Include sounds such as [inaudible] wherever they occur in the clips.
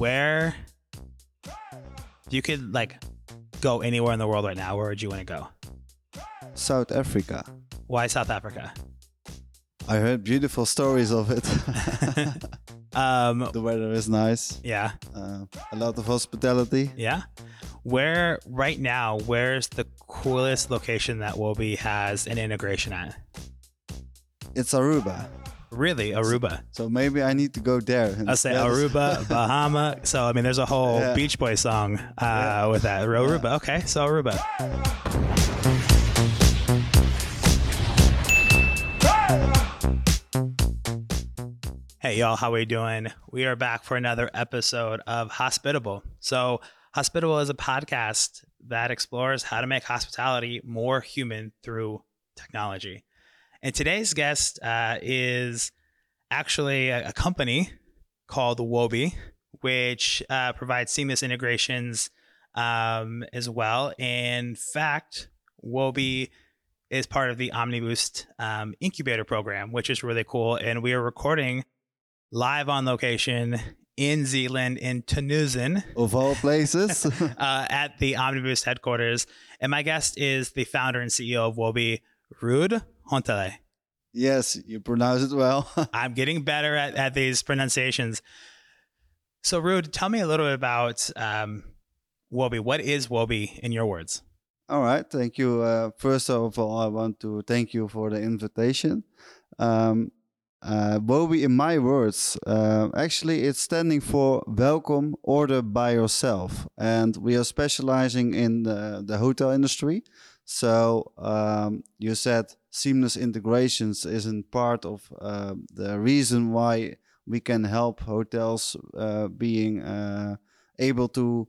where if you could like go anywhere in the world right now, where would you want to go? South Africa. Why South Africa? I heard beautiful stories of it. [laughs] [laughs] Um, the weather is nice. yeah, Uh, a lot of hospitality. yeah. Where right now? Where's the coolest location that Woby has an integration at? It's Aruba. Really, Aruba. So maybe I need to go there. I say instead. Aruba, [laughs] Bahama. So I mean, there's a whole Yeah. Beach Boy song uh, with that. Aruba. Okay, so Aruba. Hey y'all, how we doing? We are back for another episode of Hospitable. So Hospitable is a podcast that explores how to make hospitality more human through technology. And today's guest uh, is actually a, a company called Woby, which uh, provides seamless integrations um, as well. In fact, Woby is part of the OmniBoost um, incubator program, which is really cool. And we are recording live on location in Zeeland, in Terneuzen, Of all places. [laughs] uh, at the OmniBoost headquarters. And my guest is the founder and CEO of Woby, Hontele. yes, you pronounce it well. [laughs] I'm getting better at, at these pronunciations. So, Ruud, tell me a little bit about um, Woby. What is Woby in your words? All right, thank you. Uh, first of all, I want to thank you for the invitation. Um, uh, Woby, in my words, uh, actually, it's standing for Welcome Order by Yourself, and we are specializing in the, the hotel industry. So um, you said seamless integrations isn't part of uh, the reason why we can help hotels uh, being uh, able to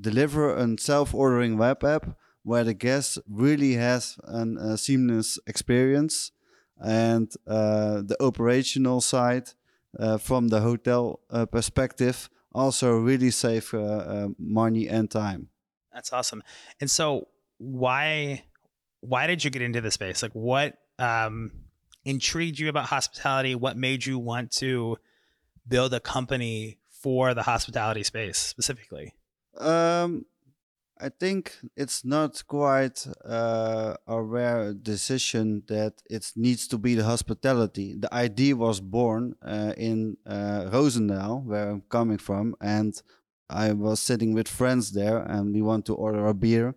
deliver a self-ordering web app where the guest really has a seamless experience and uh, the operational side uh, from the hotel uh, perspective also really save uh, uh, money and time That's awesome. And so, why why did you get into the space? Like, what um, intrigued you about hospitality? What made you want to build a company for the hospitality space specifically? Um, I think it's not quite uh, a rare decision that it needs to be the hospitality. The idea was born uh, in uh, Roosendaal, where I'm coming from, and I was sitting with friends there, and we want to order a beer.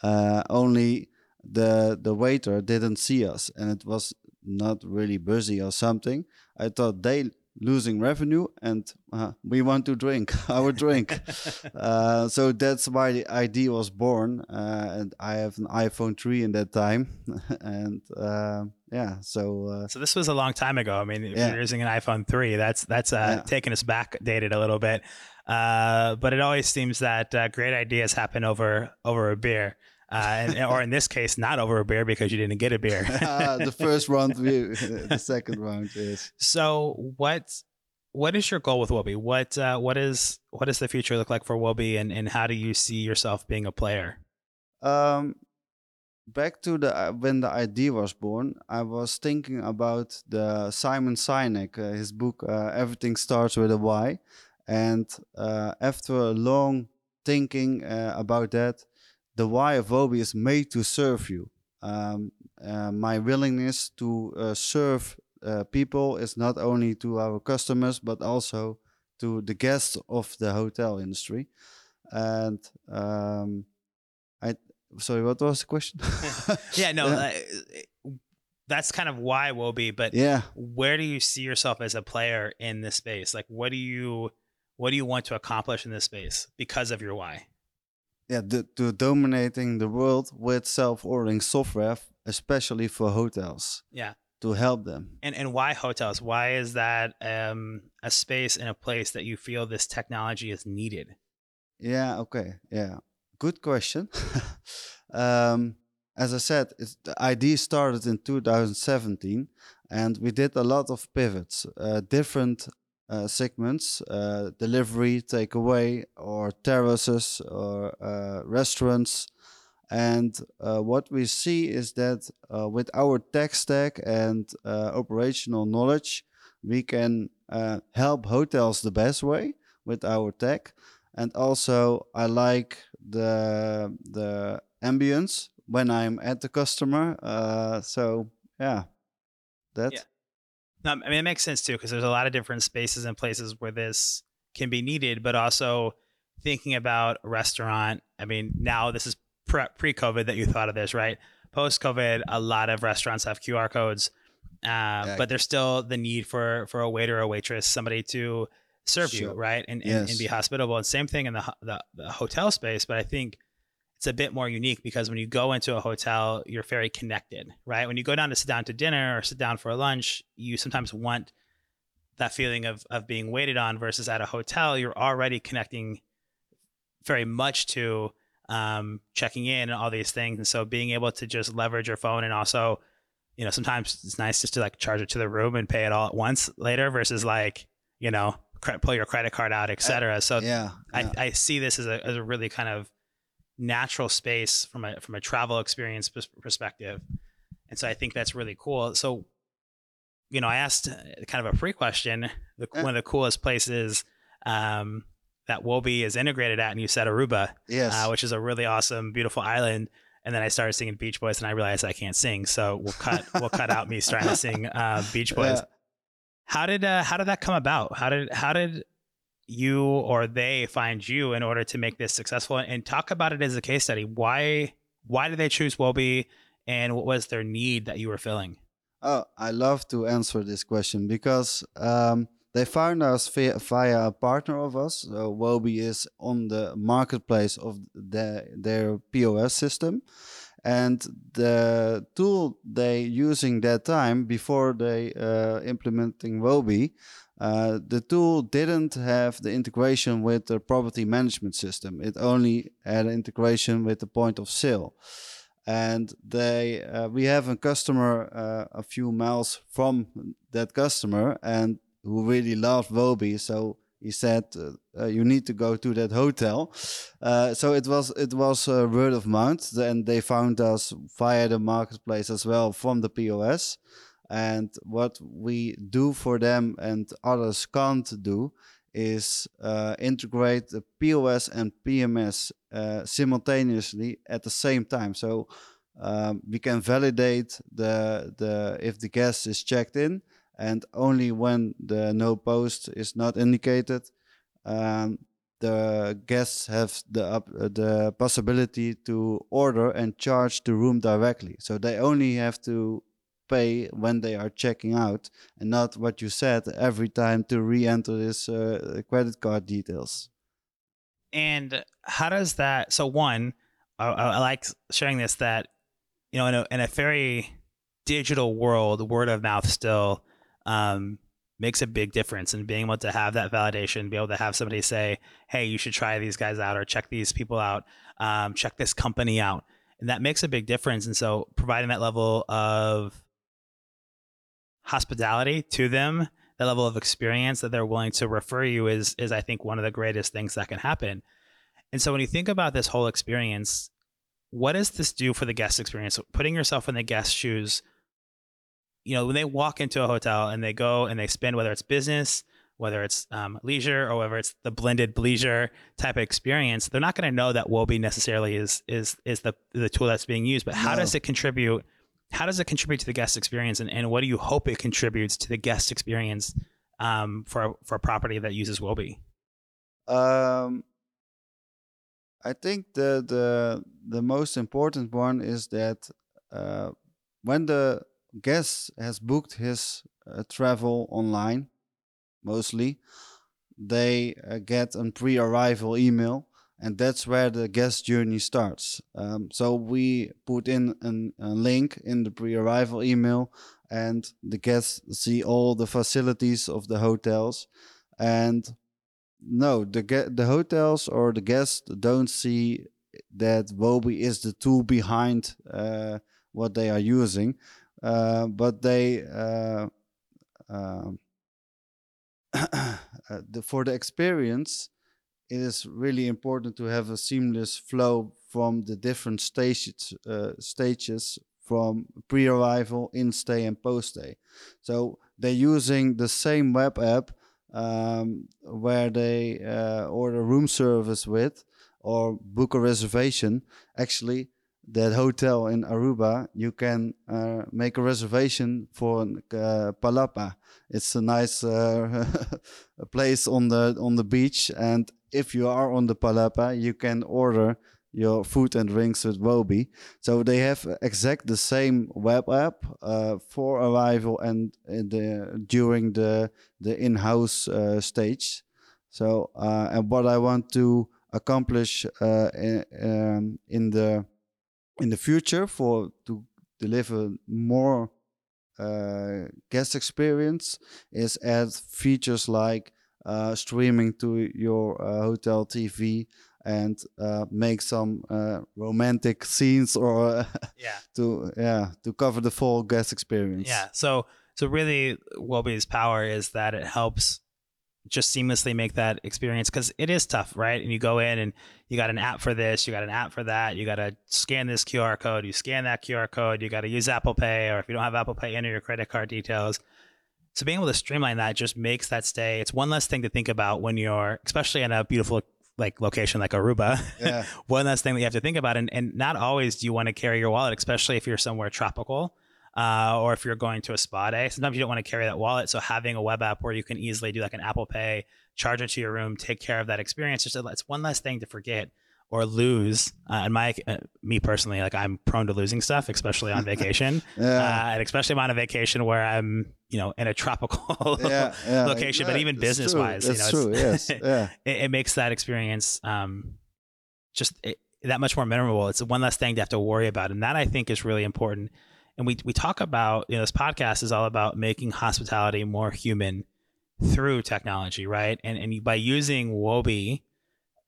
Uh, only the the waiter didn't see us, and it was not really busy or something. I thought they losing revenue and uh, we want to drink [laughs] our drink [laughs] uh, so that's why the idea was born uh, and i have an iphone 3 in that time [laughs] and uh, yeah so uh, So this was a long time ago. I mean, if Yeah. you're using an iPhone three, that's that's uh, Yeah. taking us back dated a little bit. Uh, but it always seems that uh, great ideas happen over over a beer, and, or in this case, not over a beer because you didn't get a beer. [laughs] uh, the first [laughs] round we, [laughs] the second round is so what what is your goal with Woby? What uh, what is what does the future look like for Woby, and and how do you see yourself being a player? um back to the uh, when the idea was born i was thinking about the simon sinek uh, his book uh, everything starts with a why and uh, after a long thinking uh, about that the why of Woby is made to serve you um, uh, my willingness to uh, serve uh, people is not only to our customers but also to the guests of the hotel industry and um, I sorry what was the question [laughs] [laughs] Yeah, no, Yeah. Uh, that's kind of why Woby, but yeah where do you see yourself as a player in this space? Like, what do you what do you want to accomplish in this space because of your why? Yeah the, to dominating the world with self-ordering software especially for hotels. Yeah, to help them. And and why hotels? Why is that um, a space and a place that you feel this technology is needed? yeah okay yeah. Good question. [laughs] Um, as i said it's, the idea started in 2017 and we did a lot of pivots uh, different uh, segments uh, delivery takeaway or terraces or uh, restaurants and uh, what we see is that uh, with our tech stack and uh, operational knowledge we can help hotels the best way with our tech, and also I like the the ambience when I'm at the customer. So yeah, that. Yeah. No, I mean it makes sense too because there's a lot of different spaces and places where this can be needed, but also thinking about a restaurant. I mean, now this is pre COVID that you thought of this, right? Post COVID, a lot of restaurants have QR codes, uh, yeah. but there's still the need for for a waiter or waitress, somebody to serve sure. you, right, and, and, and, be hospitable. And same thing in the, the the hotel space, but I think it's a bit more unique because when you go into a hotel, you're very connected, right? When you go down to sit down to dinner or sit down for a lunch, you sometimes want that feeling of of being waited on versus at a hotel, you're already connecting very much to um, checking in and all these things. And so being able to just leverage your phone and also, you know, sometimes it's nice just to like charge it to the room and pay it all at once later versus like, you know, pull your credit card out, etc. So yeah, yeah. I, I see this as a, as a really kind of natural space from a, from a travel experience perspective. And so I think that's really cool. So, you know, I asked kind of a pre question, the, one of the coolest places, um, that Woby is integrated at, and you said Aruba, yes, uh, which is a really awesome, beautiful island. And then I started singing Beach Boys, and I realized I can't sing, so we'll cut we'll cut out me trying to sing uh, Beach [laughs] Boys. Yeah. How did uh, how did that come about? How did how did you or they find you in order to make this successful? And talk about it as a case study. Why why did they choose Woby, and what was their need that you were filling? Oh, I love to answer this question because um, they found us via, via a partner of us. So Woby is on the marketplace of the, their POS system. And the tool they using that time before they uh, implementing Woby, uh, the tool didn't have the integration with the property management system. It only had integration with the point of sale and they uh, we have a customer uh, a few miles from that customer and who really loved Woby. So he said, uh, uh, "You need to go to that hotel." Uh, so it was it was word of mouth, and they found us via the marketplace as well from the POS. And what we do for them and others can't do is uh, integrate the POS and PMS uh, simultaneously at the same time. So um, we can validate the the if the guest is checked in and only when the no post is not indicated um, the guests have the uh, the possibility to order and charge the room directly so they only have to pay when they are checking out and not what you said every time to re-enter this uh, credit card details and how does that so one I, I like sharing this that you know in a, in a very digital world word of mouth still um, makes a big difference and being able to have that validation, be able to have somebody say, "Hey, you should try these guys out, or check these people out, um, check this company out," and that makes a big difference. And so, providing that level of hospitality to them, the level of experience that they're willing to refer you is is I think one of the greatest things that can happen. And so, when you think about this whole experience, what does this do for the guest experience? Putting yourself in the guest shoes you know, when they walk into a hotel and they go and they spend, whether it's business, whether it's um, leisure or whether it's the blended leisure type of experience, they're not going to know that Woby necessarily is is is the the tool that's being used. But how no. does it contribute? How does it contribute to the guest experience, and, and what do you hope it contributes to the guest experience um, for for a property that uses Woby? Um, I think the the the most important one is that uh, when the guest has booked his uh, travel online, mostly, they uh, get a pre-arrival email, and that's where the guest journey starts. Um, so we put in an, a link in the pre-arrival email, and the guests see all the facilities of the hotels, and no, the the hotels or the guests don't see that Woby is the tool behind uh, what they are using. Uh, but they uh, um, [coughs] uh, the, for the experience, it is really important to have a seamless flow from the different stages uh, stages from pre-arrival, in-stay, and post-stay. So they're using the same web app um, where they uh, order room service with or book a reservation, actually that hotel in Aruba, you can uh, make a reservation for uh, Palapa. It's a nice uh, [laughs] place on the on the beach, and if you are on the Palapa, you can order your food and drinks with Woby. So they have exact the same web app uh, for arrival and the during the the in-house uh, stage. So uh, and what I want to accomplish uh, in, um, in the in the future for to deliver more uh, guest experience is add features like uh, streaming to your uh, hotel TV and uh, make some uh, romantic scenes or [laughs] yeah to yeah to cover the full guest experience. Yeah. So so really, Woby's power is that it helps just seamlessly make that experience because it is tough, right? And you go in and you got an app for this, you got an app for that, you got to scan this QR code, you scan that QR code, you got to use Apple Pay, or if you don't have Apple Pay, enter your credit card details. So being able to streamline that just makes that stay. It's one less thing to think about when you're, especially in a beautiful like location like Aruba. Yeah. [laughs] one less thing that you have to think about, and and not always do you want to carry your wallet, especially if you're somewhere tropical uh, or if you're going to a spa day. Sometimes you don't want to carry that wallet. So having a web app where you can easily do like an Apple Pay, charge it to your room, take care of that experience. Just it's one less thing to forget or lose. Uh, and my uh, me personally, like I'm prone to losing stuff, especially on vacation, [laughs] Yeah. uh, and especially if I'm on a vacation where I'm you know in a tropical yeah, [laughs] yeah, location, but even business true, wise, you know, Yes. Yeah. [laughs] it, it makes that experience um, just it, that much more memorable. It's one less thing to have to worry about, and that I think is really important. And we we talk about you know this podcast is all about making hospitality more human through technology, right? And and by using Woby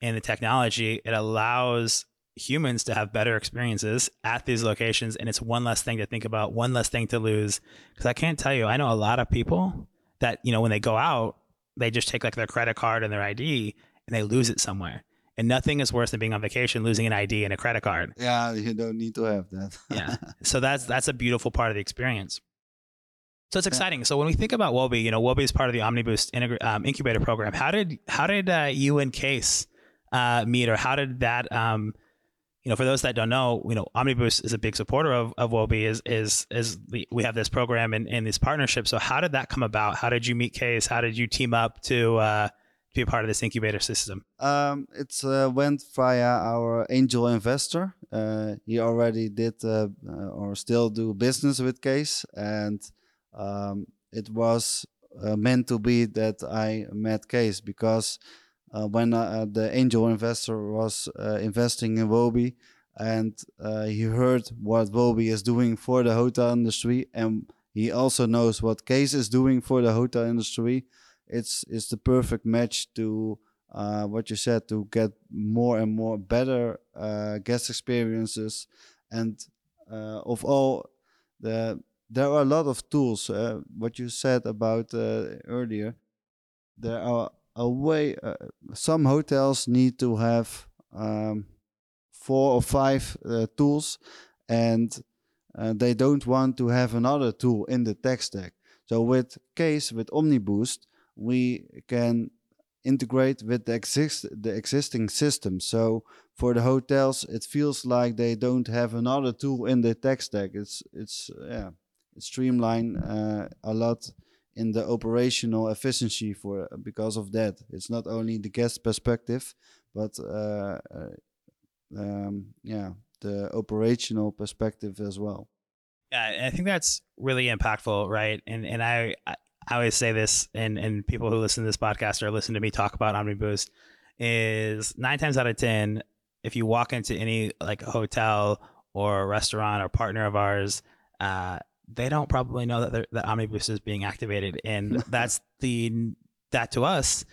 and the technology, it allows humans to have better experiences at these locations, and it's one less thing to think about, one less thing to lose. Because I can't tell you, I know a lot of people that you know when they go out, they just take like their credit card and their ID and they lose it somewhere. And nothing is worse than being on vacation losing an ID and a credit card. Yeah. You don't need to have that. [laughs] Yeah. so that's that's a beautiful part of the experience. So it's Yeah. exciting. So when we think about Woby, you know, Woby is part of the OmniBoost um, incubator program. How did how did uh, you and Case uh, meet, or how did that? Um, you know, for those that don't know, you know, Omniboost is a big supporter of, of Woby. Is is is we have this program and, and this partnership. So how did that come about? How did you meet Case? How did you team up to uh, be a part of this incubator system? Um, it uh, went via our angel investor. Uh, he already did uh, uh, or still do business with Case, and um, it was uh, meant to be that I met Case because when uh, the angel investor was uh, investing in Woby, and uh, he heard what Woby is doing for the hotel industry, and he also knows what Case is doing for the hotel industry. It's it's the perfect match to uh, what you said to get more and more better uh, guest experiences and uh, of all the there are a lot of tools uh, what you said about uh, earlier there are a way uh, some hotels need to have um, four or five uh, tools and uh, they don't want to have another tool in the tech stack so with case with omniboost we can integrate with the exist the existing system. So for the hotels, it feels like they don't have another tool in the tech stack. It's it's yeah, it's streamlined uh, a lot in the operational efficiency for because of that. It's not only the guest perspective, but uh, uh, um, yeah, the operational perspective as well. Yeah, I think that's really impactful, right? And and I I always say this, and and people who listen to this podcast or listen to me talk about OmniBoost is nine times out of ten, if you walk into any like hotel or restaurant or partner of ours, uh, they don't probably know that that OmniBoost is being activated, and [laughs] that's the that to us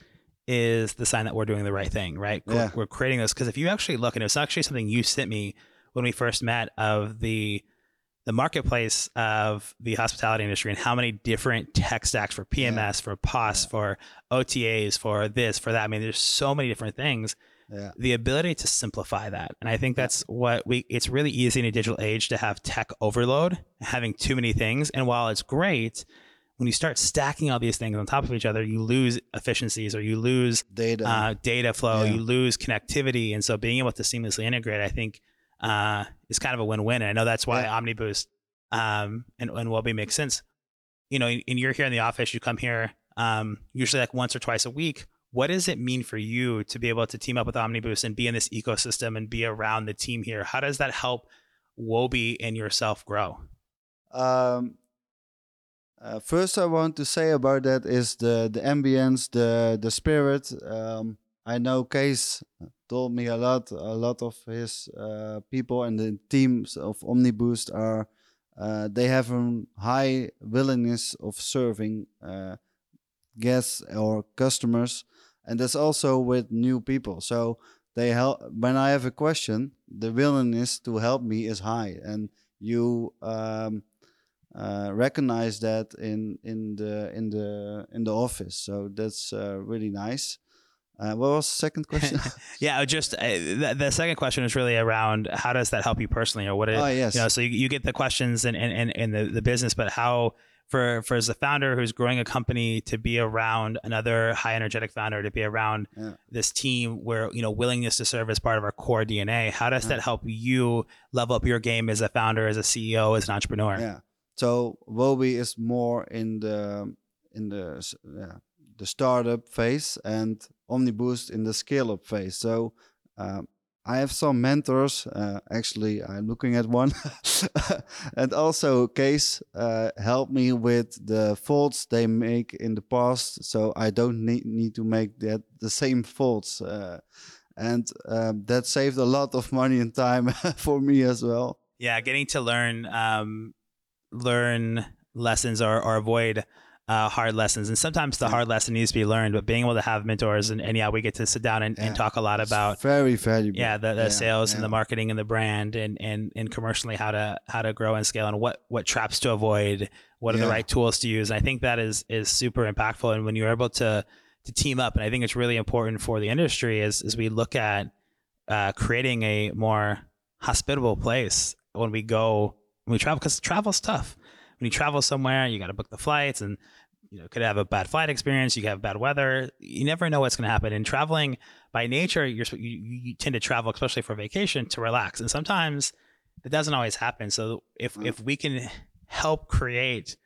is the sign that we're doing the right thing, right? We're- Yeah. We're creating this because if you actually look, and it's actually something you sent me when we first met of the the marketplace of the hospitality industry and how many different tech stacks for PMS, for POS, Yeah. for OTAs, for this, for that. I mean, there's so many different things. Yeah, The ability to simplify that. And I think that's what we it's really easy in a digital age to have tech overload, having too many things. And while it's great, when you start stacking all these things on top of each other, you lose efficiencies or you lose Data. uh, data flow, Yeah. you lose connectivity. And so being able to seamlessly integrate, I think, uh, is kind of a win win. And I know that's why Yeah. OmniBoost um, and, and Woby makes sense. You know, and you're here in the office, you come here um, usually like once or twice a week. What does it mean for you to be able to team up with OmniBoost and be in this ecosystem and be around the team here? How does that help Woby and yourself grow? Um, uh, first, I want to say about that is the the ambience, the the spirit. Um, I know Case told me a lot. A lot of his uh, people and the teams of OmniBoost are uh, they have a high willingness of serving uh, guests or customers, and that's also with new people. So they help when I have a question. The willingness to help me is high, and you. Um, uh, recognize that in in the in the in the office. So that's uh, really nice. Uh, what was the second question? [laughs] Yeah, just uh, the, the second question is really around how does that help you personally, or what? It, oh yes, you know, so you, you get the questions and and, and, the, the business, but how for for as a founder who's growing a company to be around another high energetic founder, to be around Yeah. this team where you know willingness to serve is part of our core DNA. How does Yeah. that help you level up your game as a founder, as a CEO, as an entrepreneur? yeah. So Woby is more in the in the yeah, the startup phase and OmniBoost in the scale up phase. So um, I have some mentors. Uh, actually, I'm looking at one, [laughs] and also Case uh, helped me with the faults they make in the past, so I don't need need to make that the same faults. Uh, and um, that saved a lot of money and time [laughs] for me as well. yeah getting to learn um, learn lessons or, or avoid uh, hard lessons. And sometimes the hard lesson needs to be learned but being able to have mentors and, and yeah we get to sit down and, Yeah. and talk a lot about very valuable. yeah the, the Yeah, sales and the marketing and the brand and, and and commercially how to how to grow and scale and what what traps to avoid what are the right tools to use. And i think that is is super impactful. And when you're able to to team up and i think it's really important for the industry as as we look at uh, creating a more hospitable place when we go when we travel because travel's tough when you travel somewhere you got to book the flights and you know could have a bad flight experience you could have bad weather. You never know what's going to happen. And traveling by nature you're you, you tend to travel especially for vacation to relax. And sometimes it doesn't always happen. So if Mm. if we can help create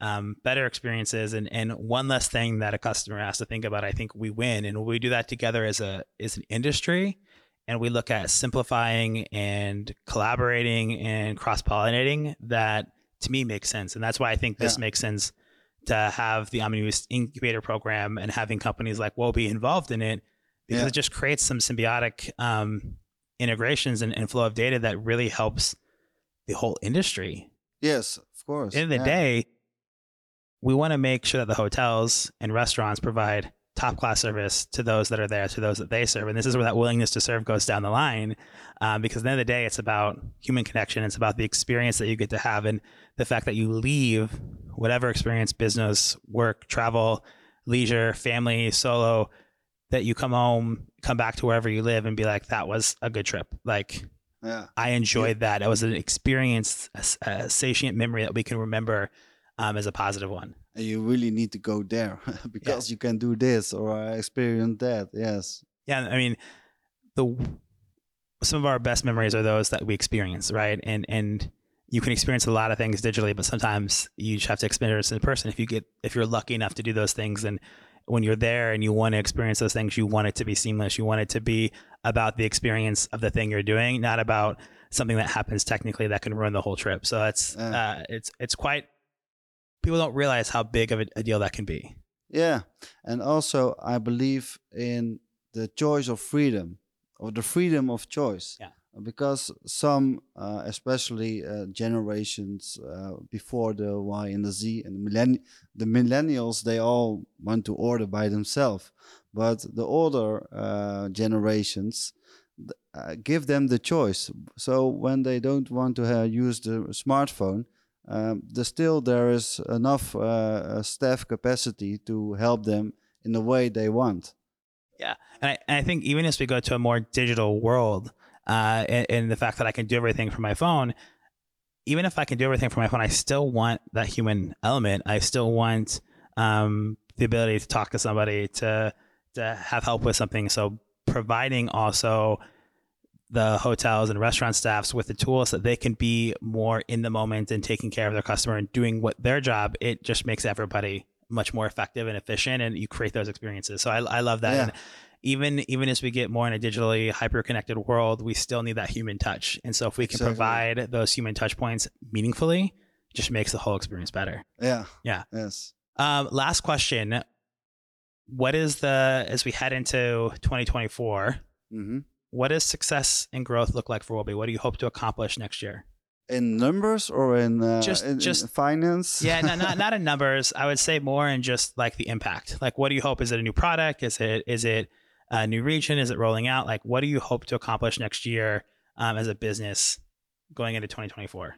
um, better experiences and, and one less thing that a customer has to think about i think we win. And when we do that together as a as an industry. And we look at simplifying and collaborating and cross-pollinating that to me makes sense and that's why i think this Yeah. makes sense to have the omniboost incubator program and having companies like Woby involved in it because Yeah. it just creates some symbiotic um, integrations and, and flow of data that really helps the whole industry Yes, of course. end of the yeah. day, we want to make sure that the hotels and restaurants provide top class service to those that are there, to those that they serve. And this is where that willingness to serve goes down the line. Um, because at the end of the day, it's about human connection. It's about the experience that you get to have and the fact that you leave whatever experience, business, work, travel, leisure, family, solo, that you come home, come back to wherever you live and be like, that was a good trip. Like, Yeah. I enjoyed that. It was an experience, a, a sentient memory that we can remember um, as a positive one. And you really need to go there [laughs] because you can do this or I experience that. Yes. Yeah, I mean, the some of our best memories are those that we experience, right? And and you can experience a lot of things digitally, but sometimes you just have to experience it in person. If you get if you're lucky enough to do those things, and when you're there and you want to experience those things, you want it to be seamless. You want it to be about the experience of the thing you're doing, not about something that happens technically that can ruin the whole trip. So that's Yeah. uh, it's it's quite people don't realize how big of a, deal that can be. Yeah. And also, I believe in the choice of freedom or the freedom of choice. Yeah. Because some, uh, especially uh, generations uh, before the Y and the Z and the, millenn- the millennials, they all want to order by themselves. But the older uh, generations uh, give them the choice. So when they don't want to uh, use the smartphone, um, still there is enough uh, uh, staff capacity to help them in the way they want. Yeah, and I, and I think even as we go to a more digital world, uh, and, and the fact that I can do everything from my phone, even if I can do everything from my phone, I still want that human element. I still want um, the ability to talk to somebody, to to have help with something. So providing also the hotels and restaurant staffs with the tools that they can be more in the moment and taking care of their customer and doing what their job, it just makes everybody much more effective and efficient and you create those experiences. So I, I love that. Yeah. And even even as we get more in a digitally hyper connected world, we still need that human touch. And so if we can Exactly. provide those human touch points meaningfully, just makes the whole experience better. Yeah. Yeah. Yes. Um, last question. What is the as we head into 2024, hmm what does success and growth look like for Woby? What do you hope to accomplish next year? In numbers or in uh, Just- in, in just- finance? Yeah, not, not [laughs] not in numbers. I would say more in just like the impact. Like, what do you hope? Is it a new product? Is it is it a new region? Is it rolling out? Like, what do you hope to accomplish next year um, as a business going into 2024?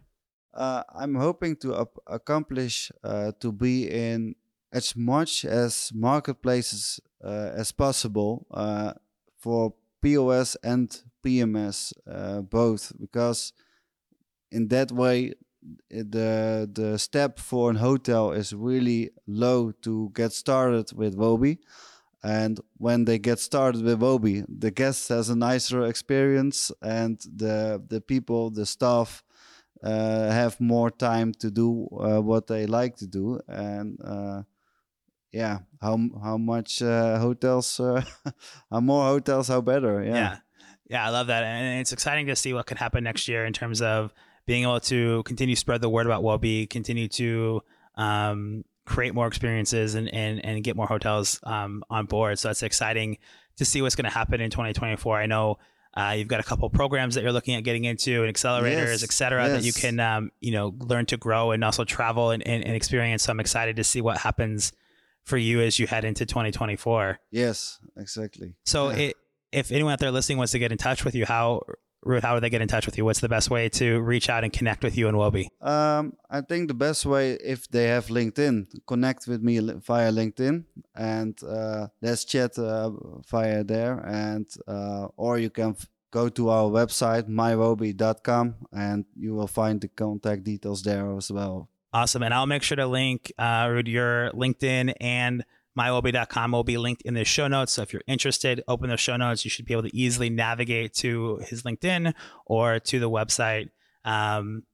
uh, I'm hoping to up- accomplish uh, to be in as much as marketplaces uh, as possible uh, for POS and PMS uh, both, because in that way the the step for an hotel is really low to get started with Woby. And when they get started with Woby, the guest has a nicer experience, and the the people, the staff, uh, have more time to do uh, what they like to do and uh, yeah how how much uh, hotels uh, [laughs] how more hotels how better yeah, yeah yeah i love that and it's exciting to see what can happen next year in terms of being able to continue to spread the word about Woby, continue to um, create more experiences and, and, and get more hotels um, on board. So it's exciting to see what's going to happen in 2024. I know uh, you've got a couple programs that you're looking at getting into and accelerators, Yes, et cetera, that you can, um, you know, learn to grow and also travel and, and, and experience. So I'm excited to see what happens for you as you head into 2024. yes exactly So Yeah. it, if anyone out there listening wants to get in touch with you, how Ruud, how would they get in touch with you? What's the best way to reach out and connect with you and Woby? Um, I think the best way, if they have LinkedIn, connect with me via LinkedIn, and uh, let's chat uh, via there. And uh, or you can f- go to our website mywoby.com, and you will find the contact details there as well. Awesome. And I'll make sure to link uh, your LinkedIn and mywoby.com will be linked in the show notes. So if you're interested, open the show notes. You should be able to easily navigate to his LinkedIn or to the website. Um,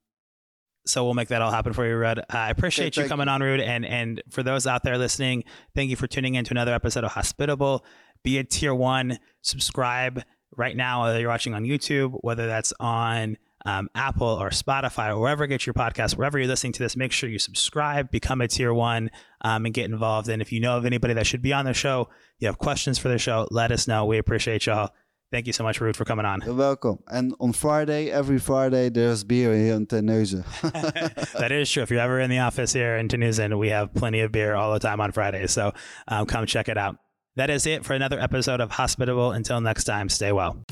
so we'll make that all happen for you, Ruud. Uh, I appreciate Okay, you coming on, Ruud. And and for those out there listening, thank you for tuning in to another episode of Hospitable. Be a tier one, subscribe right now, whether you're watching on YouTube, whether that's on um, Apple or Spotify or wherever you get your podcast, wherever you're listening to this, make sure you subscribe, become a tier one, um, and get involved. And if you know of anybody that should be on the show, you have questions for the show, let us know. We appreciate y'all. Thank you so much, Ruud, for coming on. You're welcome. And on Friday, every Friday, there's beer here in Terneuzen. [laughs] [laughs] that is true. If you're ever in the office here in Terneuzen, we have plenty of beer all the time on Fridays. So um, come check it out. That is it for another episode of Hospitable. Until next time, stay well.